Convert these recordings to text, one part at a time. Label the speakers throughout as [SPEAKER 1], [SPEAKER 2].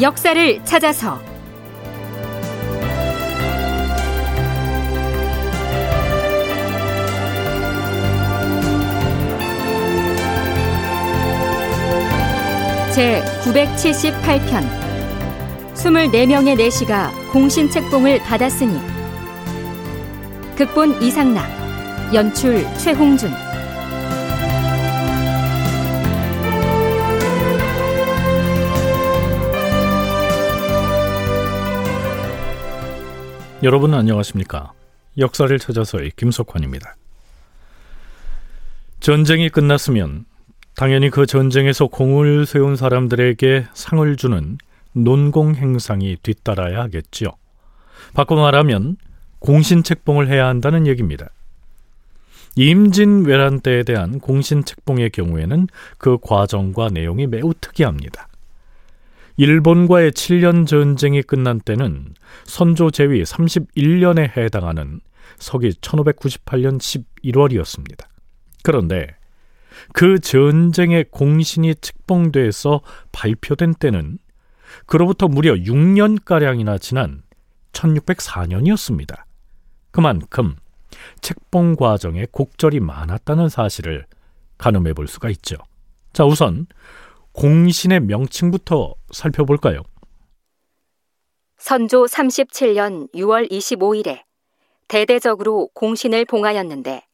[SPEAKER 1] 역사를 찾아서. 제 978편. 24명의 내시가 공신책봉을 받았으니 극본 이상락 연출 최홍준
[SPEAKER 2] 여러분 안녕하십니까? 역사를 찾아서의 김석환입니다. 전쟁이 끝났으면 당연히 그 전쟁에서 공을 세운 사람들에게 상을 주는 논공 행상이 뒤따라야 하겠지요. 바꿔 말하면 공신책봉을 해야 한다는 얘기입니다. 임진왜란 때에 대한 공신책봉의 경우에는 그 과정과 내용이 매우 특이합니다. 일본과의 7년 전쟁이 끝난 때는 선조 제위 31년에 해당하는 서기 1598년 11월이었습니다. 그런데 그 전쟁의 공신이 책봉돼서 발표된 때는 그로부터 무려 6년가량이나 지난 1604년이었습니다. 그만큼 책봉 과정에 곡절이 많았다는 사실을 가늠해 볼 수가 있죠. 자, 우선 공신의 명칭부터 살펴볼까요?
[SPEAKER 1] 선조 37년 6월 25일에 대대적으로 공신을 봉하였는데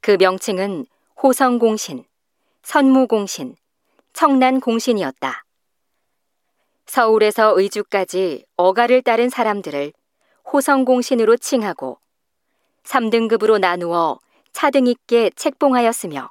[SPEAKER 1] 그 명칭은 호성공신, 선무공신, 청난공신이었다. 서울에서 의주까지 어가를 따른 사람들을 호성공신으로 칭하고 3등급으로 나누어 차등 있게 책봉하였으며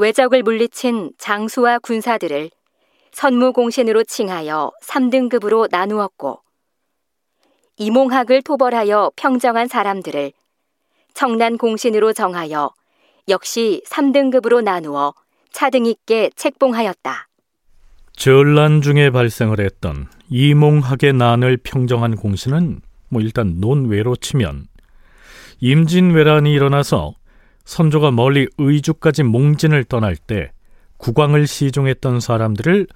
[SPEAKER 1] 외적을 물리친 장수와 군사들을 선무공신으로 칭하여 3등급으로 나누었고 이몽학을 토벌하여 평정한 사람들을 청난 공신으로 정하여 역시 3등급으로 나누어 차등 있게 책봉하였다.
[SPEAKER 2] 전란 중에 발생을 했던 이몽학의 난을 평정한 공신은 뭐 일단 논외로 치면 임진왜란이 일어나서 선조가 멀리 의주까지 몽진을 떠날 때 국왕을 시종했던 사람들을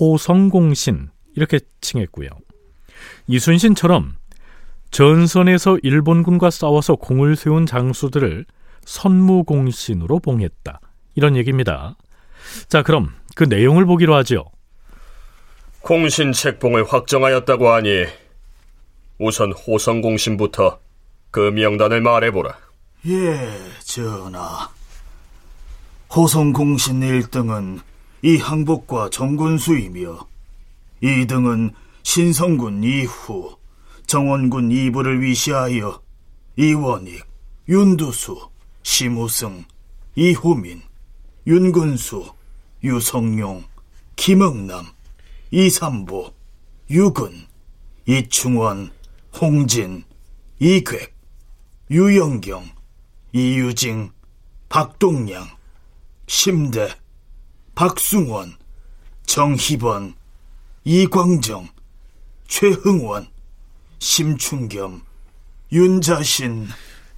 [SPEAKER 2] 호성공신 이렇게 칭했고요. 이순신처럼 전선에서 일본군과 싸워서 공을 세운 장수들을 선무공신으로 봉했다. 이런 얘기입니다. 자, 그럼 그 내용을 보기로 하죠.
[SPEAKER 3] 공신 책봉을 확정하였다고 하니 우선 호성공신부터 그 명단을 말해보라.
[SPEAKER 4] 예, 전하. 호성공신 1등은 이항복과 정군수이며 2등은 신성군 이후, 정원군 이부를 위시하여 이원익, 윤두수, 심우승, 이호민, 윤근수, 유성용, 김응남, 이삼보, 유근, 이충원, 홍진, 이괴 유영경, 이유징, 박동량, 심대, 박승원, 정희번, 이광정, 최흥원, 심충겸, 윤자신,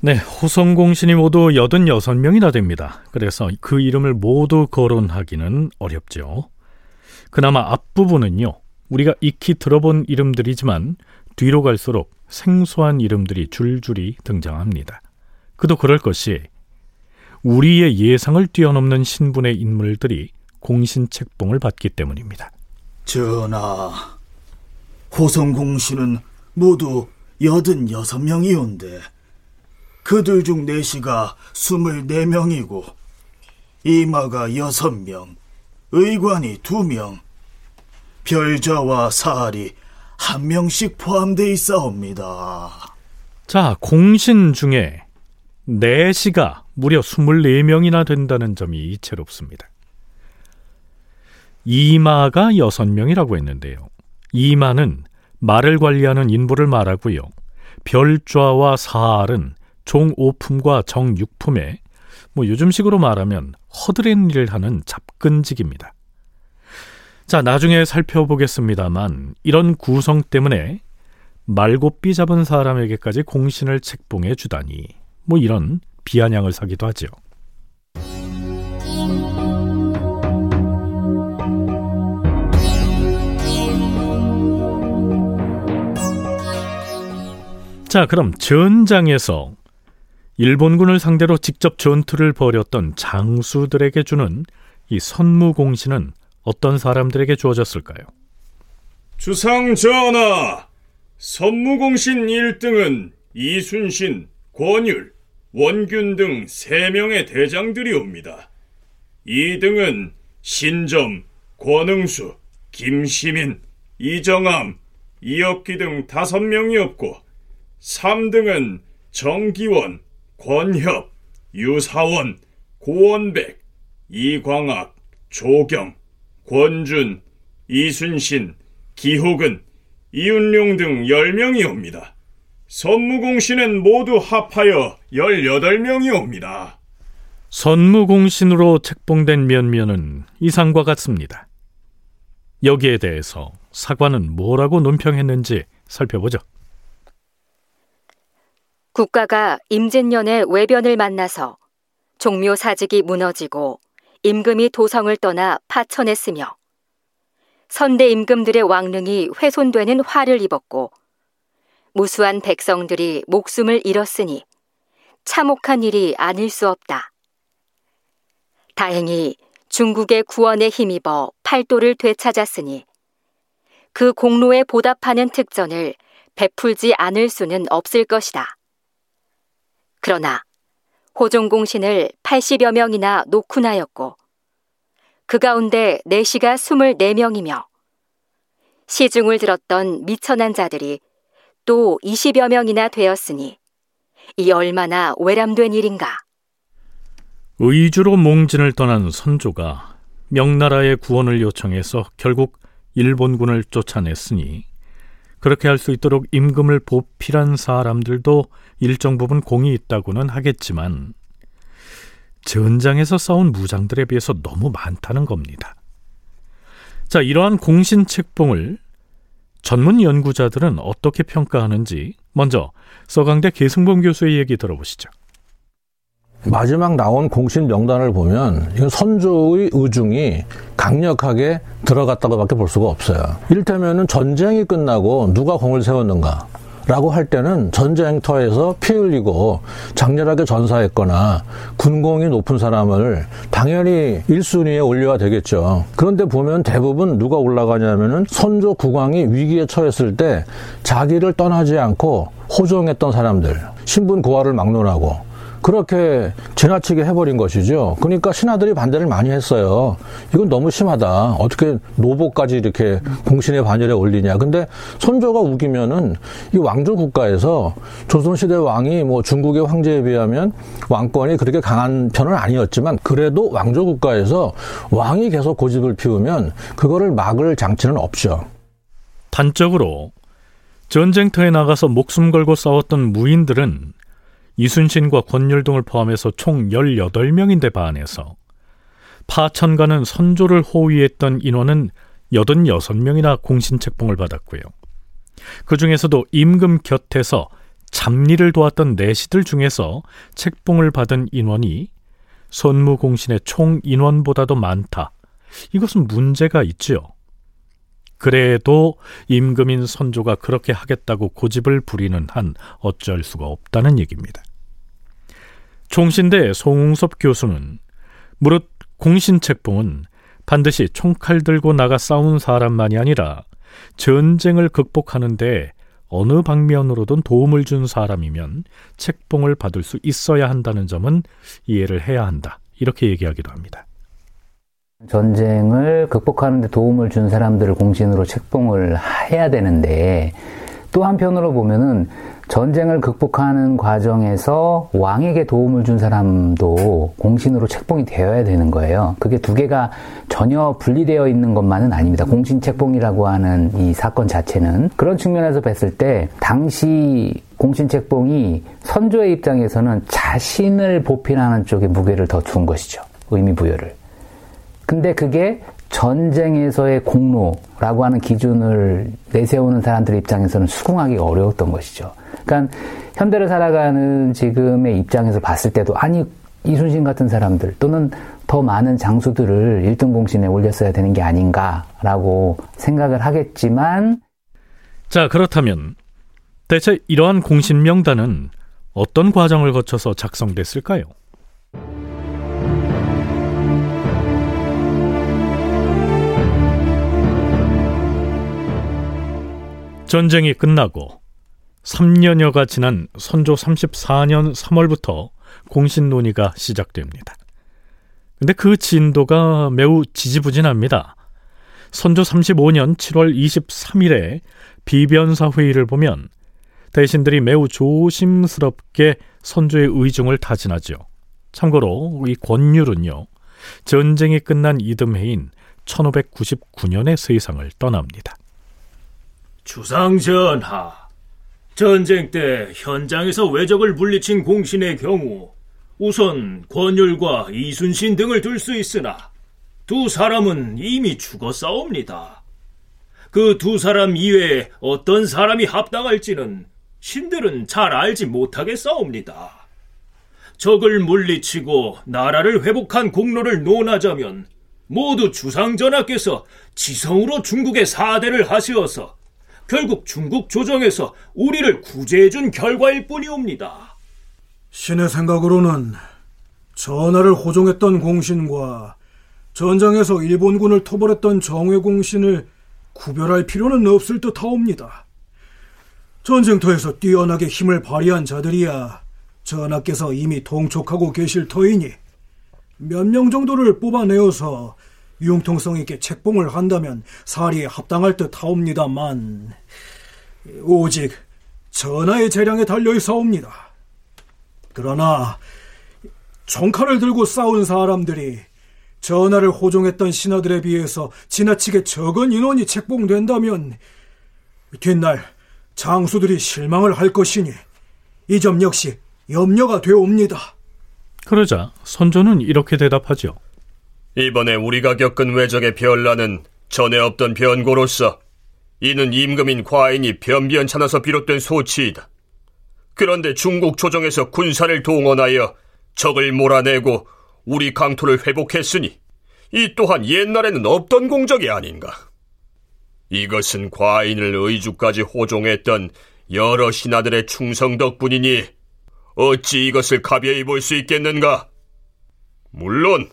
[SPEAKER 2] 네, 호성공신이 모두 86명이나 됩니다. 그래서 그 이름을 모두 거론하기는 어렵죠. 그나마 앞부분은요, 우리가 익히 들어본 이름들이지만 뒤로 갈수록 생소한 이름들이 줄줄이 등장합니다. 그도 그럴 것이 우리의 예상을 뛰어넘는 신분의 인물들이 공신 책봉을 받기 때문입니다.
[SPEAKER 4] 전하, 호성 공신은 모두 86명이온데 그들 중 내시가 24명이고 이마가 6명, 의관이 2명, 별자와 사알이 한 명씩 포함되어 있사옵니다.
[SPEAKER 2] 자, 공신 중에 내시가 무려 24명이나 된다는 점이 이채롭습니다. 이마가 6명이라고 했는데요. 이마는 말을 관리하는 인부를 말하고요. 별좌와 사알은 종오품과 정육품에 뭐 요즘식으로 말하면 허드렛 일을 하는 잡근직입니다. 자, 나중에 살펴보겠습니다만 이런 구성 때문에 말고 삐 잡은 사람에게까지 공신을 책봉해 주다니 뭐 이런 비아냥을 사기도 하죠. 자, 그럼 전장에서 일본군을 상대로 직접 전투를 벌였던 장수들에게 주는 이 선무 공신은 어떤 사람들에게 주어졌을까요?
[SPEAKER 5] 주상 전하, 선무 공신 1등은 이순신, 권율, 원균 등 3명의 대장들이 옵니다. 2등은 신점, 권응수, 김시민, 이정암, 이혁기 등 5명이었고 3등은 정기원, 권협, 유사원, 고원백, 이광학, 조경, 권준, 이순신, 기호근, 이윤룡 등 10명이 옵니다. 선무공신은 모두 합하여 18명이옵니다.
[SPEAKER 2] 선무공신으로 책봉된 면면은 이상과 같습니다. 여기에 대해서 사관은 뭐라고 논평했는지 살펴보죠.
[SPEAKER 1] 국가가 임진년에 외변을 만나서 종묘 사직이 무너지고 임금이 도성을 떠나 파천했으며 선대 임금들의 왕릉이 훼손되는 화를 입었고 무수한 백성들이 목숨을 잃었으니 참혹한 일이 아닐 수 없다. 다행히 중국의 구원에 힘입어 팔도를 되찾았으니 그 공로에 보답하는 특전을 베풀지 않을 수는 없을 것이다. 그러나 호종공신을 80여 명이나 노쿤하였고 그 가운데 내시가 24명이며 시중을 들었던 미천한 자들이 또 20여 명이나 되었으니 이 얼마나 외람된 일인가.
[SPEAKER 2] 의주로 몽진을 떠난 선조가 명나라의 구원을 요청해서 결국 일본군을 쫓아냈으니 그렇게 할 수 있도록 임금을 보필한 사람들도 일정 부분 공이 있다고는 하겠지만 전장에서 싸운 무장들에 비해서 너무 많다는 겁니다. 자, 이러한 공신 책봉을 전문 연구자들은 어떻게 평가하는지 먼저 서강대 계승범 교수의 얘기 들어보시죠.
[SPEAKER 6] 마지막 나온 공신 명단을 보면 이건 선조의 의중이 강력하게 들어갔다고밖에 볼 수가 없어요. 이를테면은 전쟁이 끝나고 누가 공을 세웠는가? 라고 할 때는 전쟁터에서 피 흘리고 장렬하게 전사했거나 군공이 높은 사람을 당연히 1순위에 올려야 되겠죠. 그런데 보면 대부분 누가 올라가냐면은 선조 국왕이 위기에 처했을 때 자기를 떠나지 않고 호종했던 사람들, 신분 고하를 막론하고 그렇게 지나치게 해버린 것이죠. 그러니까 신하들이 반대를 많이 했어요. 이건 너무 심하다. 어떻게 노보까지 이렇게 공신의 반열에 올리냐. 근데 선조가 우기면은 이 왕조 국가에서 조선시대 왕이 뭐 중국의 황제에 비하면 왕권이 그렇게 강한 편은 아니었지만 그래도 왕조 국가에서 왕이 계속 고집을 피우면 그거를 막을 장치는 없죠.
[SPEAKER 2] 단적으로 전쟁터에 나가서 목숨 걸고 싸웠던 무인들은 이순신과 권율동을 포함해서 총 18명인데 반해서 파천가는 선조를 호위했던 인원은 86명이나 공신책봉을 받았고요. 그 중에서도 임금 곁에서 잡리를 도왔던 내시들 중에서 책봉을 받은 인원이 선무공신의 총 인원보다도 많다. 이것은 문제가 있지요. 그래도 임금인 선조가 그렇게 하겠다고 고집을 부리는 한 어쩔 수가 없다는 얘기입니다. 총신대 송웅섭 교수는 무릇 공신책봉은 반드시 총칼 들고 나가 싸운 사람만이 아니라 전쟁을 극복하는데 어느 방면으로든 도움을 준 사람이면 책봉을 받을 수 있어야 한다는 점은 이해를 해야 한다. 이렇게 얘기하기도 합니다.
[SPEAKER 7] 전쟁을 극복하는 데 도움을 준 사람들을 공신으로 책봉을 해야 되는데 또 한편으로 보면은 전쟁을 극복하는 과정에서 왕에게 도움을 준 사람도 공신으로 책봉이 되어야 되는 거예요. 그게 두 개가 전혀 분리되어 있는 것만은 아닙니다. 공신 책봉이라고 하는 이 사건 자체는 그런 측면에서 봤을 때 당시 공신 책봉이 선조의 입장에서는 자신을 보필하는 쪽에 무게를 더준 것이죠. 의미 부여를. 근데 그게 전쟁에서의 공로라고 하는 기준을 내세우는 사람들 입장에서는 수긍하기 어려웠던 것이죠. 그러니까 현대를 살아가는 지금의 입장에서 봤을 때도 아니 이순신 같은 사람들 또는 더 많은 장수들을 1등 공신에 올렸어야 되는 게 아닌가라고 생각을 하겠지만
[SPEAKER 2] 자 그렇다면 대체 이러한 공신 명단은 어떤 과정을 거쳐서 작성됐을까요? 전쟁이 끝나고 3년여가 지난 선조 34년 3월부터 공신 논의가 시작됩니다. 근데 그 진도가 매우 지지부진합니다. 선조 35년 7월 23일에 비변사 회의를 보면 대신들이 매우 조심스럽게 선조의 의중을 타진하죠. 참고로 이 권율은요. 전쟁이 끝난 이듬해인 1599년의 세상을 떠납니다.
[SPEAKER 8] 주상전하, 전쟁 때 현장에서 왜적을 물리친 공신의 경우 우선 권율과 이순신 등을 들 수 있으나 두 사람은 이미 죽었사옵니다. 그 두 사람 이외에 어떤 사람이 합당할지는 신들은 잘 알지 못하겠사옵니다. 적을 물리치고 나라를 회복한 공로를 논하자면 모두 주상전하께서 지성으로 중국의 사대를 하시어서 결국 중국 조정에서 우리를 구제해준 결과일 뿐이옵니다.
[SPEAKER 9] 신의 생각으로는 전하를 호종했던 공신과 전장에서 일본군을 토벌했던 정회 공신을 구별할 필요는 없을 듯하옵니다. 전쟁터에서 뛰어나게 힘을 발휘한 자들이야 전하께서 이미 동촉하고 계실 터이니 몇 명 정도를 뽑아내어서 융통성 있게 책봉을 한다면 사리에 합당할 듯 하옵니다만 오직 전하의 재량에 달려 있사옵니다. 그러나 정칼을 들고 싸운 사람들이 전하를 호종했던 신하들에 비해서 지나치게 적은 인원이 책봉된다면 뒷날 장수들이 실망을 할 것이니 이 점 역시 염려가 되옵니다.
[SPEAKER 2] 그러자 선조는 이렇게 대답하죠.
[SPEAKER 3] 이번에 우리가 겪은 왜적의 변란은 전에 없던 변고로서 이는 임금인 과인이 변변찮아서 비롯된 소치이다. 그런데 중국 조정에서 군사를 동원하여 적을 몰아내고 우리 강토를 회복했으니 이 또한 옛날에는 없던 공적이 아닌가. 이것은 과인을 의주까지 호종했던 여러 신하들의 충성 덕분이니 어찌 이것을 가벼이 볼 수 있겠는가? 물론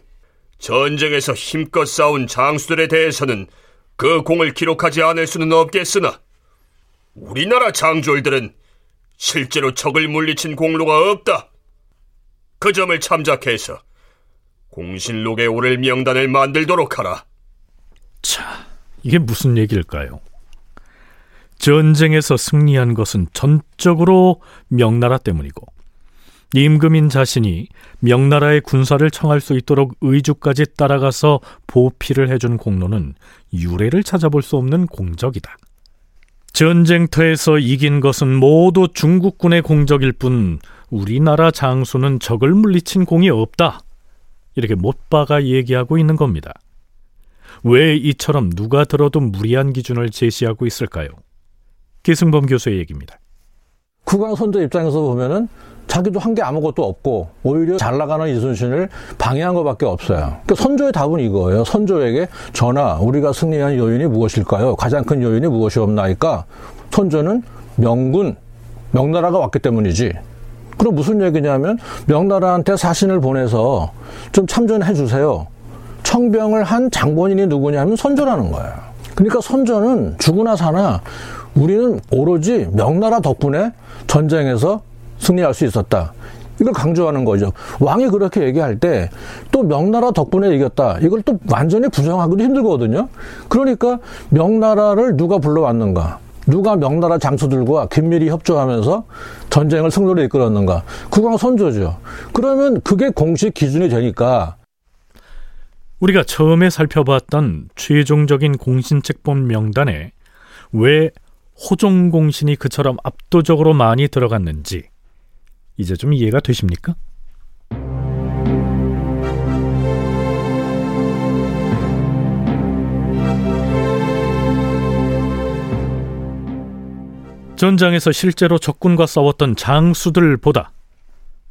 [SPEAKER 3] 전쟁에서 힘껏 싸운 장수들에 대해서는 그 공을 기록하지 않을 수는 없겠으나 우리나라 장졸들은 실제로 적을 물리친 공로가 없다. 그 점을 참작해서 공신록에 오를 명단을 만들도록 하라.
[SPEAKER 2] 자, 이게 무슨 얘기일까요? 전쟁에서 승리한 것은 전적으로 명나라 때문이고 임금인 자신이 명나라의 군사를 청할 수 있도록 의주까지 따라가서 보필을 해준 공로는 유래를 찾아볼 수 없는 공적이다. 전쟁터에서 이긴 것은 모두 중국군의 공적일 뿐 우리나라 장수는 적을 물리친 공이 없다. 이렇게 못 박아 얘기하고 있는 겁니다. 왜 이처럼 누가 들어도 무리한 기준을 제시하고 있을까요? 기승범 교수의 얘기입니다.
[SPEAKER 6] 국왕 선조 입장에서 보면은 자기도 한 게 아무것도 없고 오히려 잘 나가는 이순신을 방해한 것밖에 없어요. 그러니까 선조의 답은 이거예요. 선조에게 전하 우리가 승리한 요인이 무엇일까요? 가장 큰 요인이 무엇이옵나이까? 선조는 명군 명나라가 왔기 때문이지. 그럼 무슨 얘기냐면 명나라한테 사신을 보내서 좀 참전해 주세요. 청병을 한 장본인이 누구냐면 선조라는 거예요. 그러니까 선조는 죽으나 사나 우리는 오로지 명나라 덕분에 전쟁에서 승리할 수 있었다. 이걸 강조하는 거죠. 왕이 그렇게 얘기할 때 또 명나라 덕분에 이겼다. 이걸 또 완전히 부정하기도 힘들거든요. 그러니까 명나라를 누가 불러왔는가? 누가 명나라 장수들과 긴밀히 협조하면서 전쟁을 승리로 이끌었는가? 국왕 선조죠. 그러면 그게 공식 기준이 되니까
[SPEAKER 2] 우리가 처음에 살펴봤던 최종적인 공신책본 명단에 왜 호종공신이 그처럼 압도적으로 많이 들어갔는지 이제 좀 이해가 되십니까? 전장에서 실제로 적군과 싸웠던 장수들보다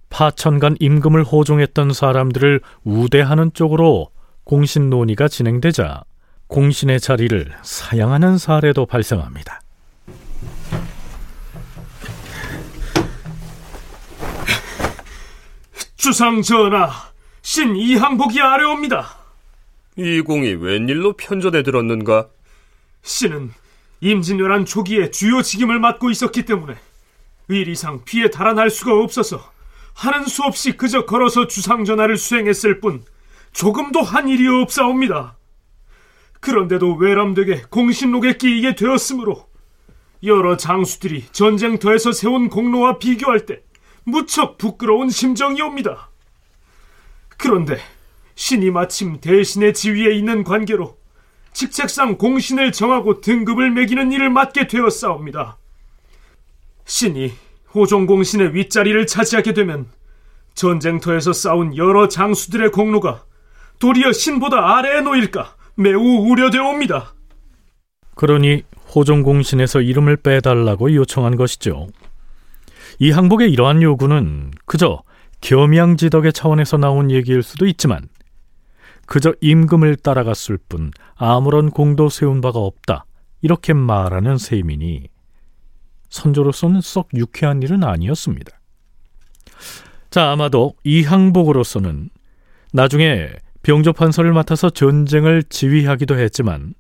[SPEAKER 2] 파천간 임금을 호종했던 사람들을 우대하는 쪽으로 공신 논의가 진행되자 공신의 자리를 사양하는 사례도 발생합니다.
[SPEAKER 8] 주상 전하, 신 이항복이 아뢰옵니다.
[SPEAKER 3] 이 공이 웬일로 편전에 들었는가?
[SPEAKER 8] 신은 임진왜란 초기에 주요 직임을 맡고 있었기 때문에 일 이상 피해 달아날 수가 없어서 하는 수 없이 그저 걸어서 주상 전하를 수행했을 뿐 조금도 한 일이 없사옵니다. 그런데도 외람되게 공신록에 끼이게 되었으므로 여러 장수들이 전쟁터에서 세운 공로와 비교할 때 무척 부끄러운 심정이옵니다. 그런데 신이 마침 대신의 지위에 있는 관계로 직책상 공신을 정하고 등급을 매기는 일을 맡게 되었사옵니다. 신이 호종공신의 윗자리를 차지하게 되면 전쟁터에서 싸운 여러 장수들의 공로가 도리어 신보다 아래에 놓일까 매우 우려되옵니다.
[SPEAKER 2] 그러니 호종공신에서 이름을 빼달라고 요청한 것이죠. 이 항복의 이러한 요구는 그저 겸양지덕의 차원에서 나온 얘기일 수도 있지만 그저 임금을 따라갔을 뿐 아무런 공도 세운 바가 없다. 이렇게 말하는 세민이 선조로서는 썩 유쾌한 일은 아니었습니다. 자, 아마도 이 항복으로서는 나중에 병조판서를 맡아서 전쟁을 지휘하기도 했지만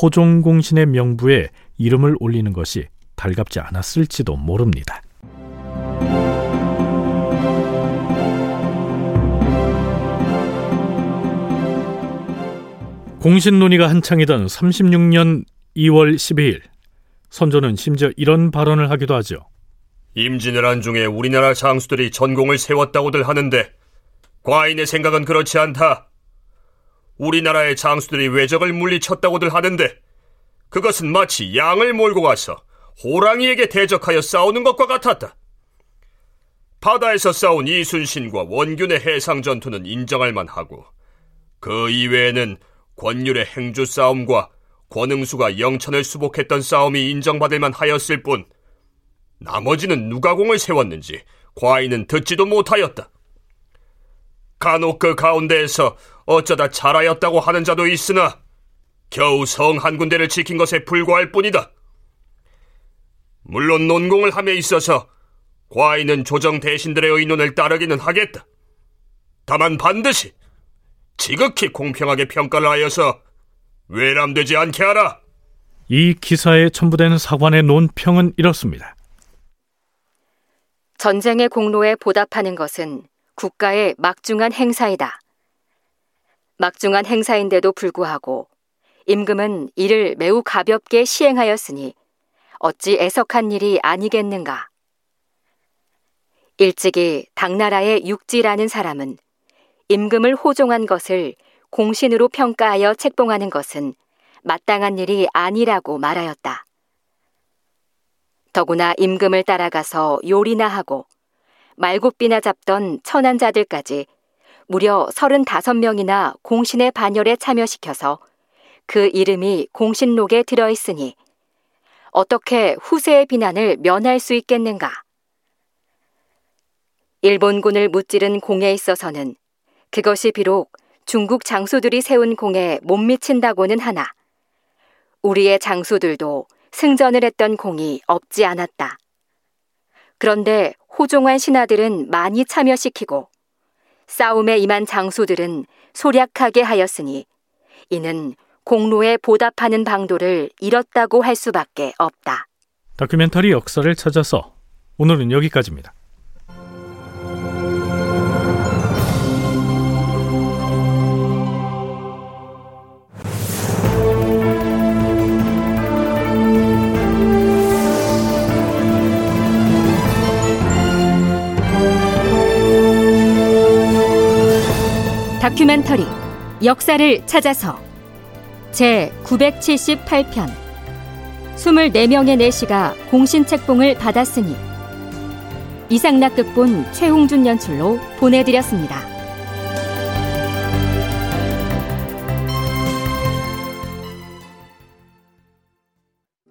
[SPEAKER 2] 호종공신의 명부에 이름을 올리는 것이 달갑지 않았을지도 모릅니다. 공신 논의가 한창이던 36년 2월 12일 선조는 심지어 이런 발언을 하기도 하죠.
[SPEAKER 3] 임진왜란 중에 우리나라 장수들이 전공을 세웠다고들 하는데 과인의 생각은 그렇지 않다. 우리나라의 장수들이 외적을 물리쳤다고들 하는데 그것은 마치 양을 몰고 가서 호랑이에게 대적하여 싸우는 것과 같았다. 바다에서 싸운 이순신과 원균의 해상 전투는 인정할 만하고 그 이외에는 권율의 행주 싸움과 권응수가 영천을 수복했던 싸움이 인정받을 만하였을 뿐 나머지는 누가 공을 세웠는지 과인은 듣지도 못하였다. 간혹 그 가운데에서 어쩌다 잘하였다고 하는 자도 있으나 겨우 성 한 군데를 지킨 것에 불과할 뿐이다. 물론 논공을 함에 있어서 과인은 조정 대신들의 의논을 따르기는 하겠다. 다만 반드시 지극히 공평하게 평가를 하여서 외람되지 않게 하라.
[SPEAKER 2] 이 기사에 첨부된 사관의 논평은 이렇습니다.
[SPEAKER 1] 전쟁의 공로에 보답하는 것은 국가의 막중한 행사이다. 막중한 행사인데도 불구하고 임금은 이를 매우 가볍게 시행하였으니 어찌 애석한 일이 아니겠는가. 일찍이 당나라의 육지라는 사람은 임금을 호종한 것을 공신으로 평가하여 책봉하는 것은 마땅한 일이 아니라고 말하였다. 더구나 임금을 따라가서 요리나 하고 말굽비나 잡던 천한 자들까지 무려 35명이나 공신의 반열에 참여시켜서 그 이름이 공신록에 들어있으니 어떻게 후세의 비난을 면할 수 있겠는가? 일본군을 무찌른 공에 있어서는 그것이 비록 중국 장수들이 세운 공에 못 미친다고는 하나 우리의 장수들도 승전을 했던 공이 없지 않았다. 그런데 호종한 신하들은 많이 참여시키고 싸움에 임한 장수들은 소략하게 하였으니 이는 공로에 보답하는 방도를 잃었다고 할 수밖에 없다.
[SPEAKER 2] 다큐멘터리 역사를 찾아서 오늘은 여기까지입니다.
[SPEAKER 1] 다큐멘터리 역사를 찾아서 제 978편 24명의 내시가 공신책봉을 받았으니 이상락 극본 최홍준 연출로 보내드렸습니다.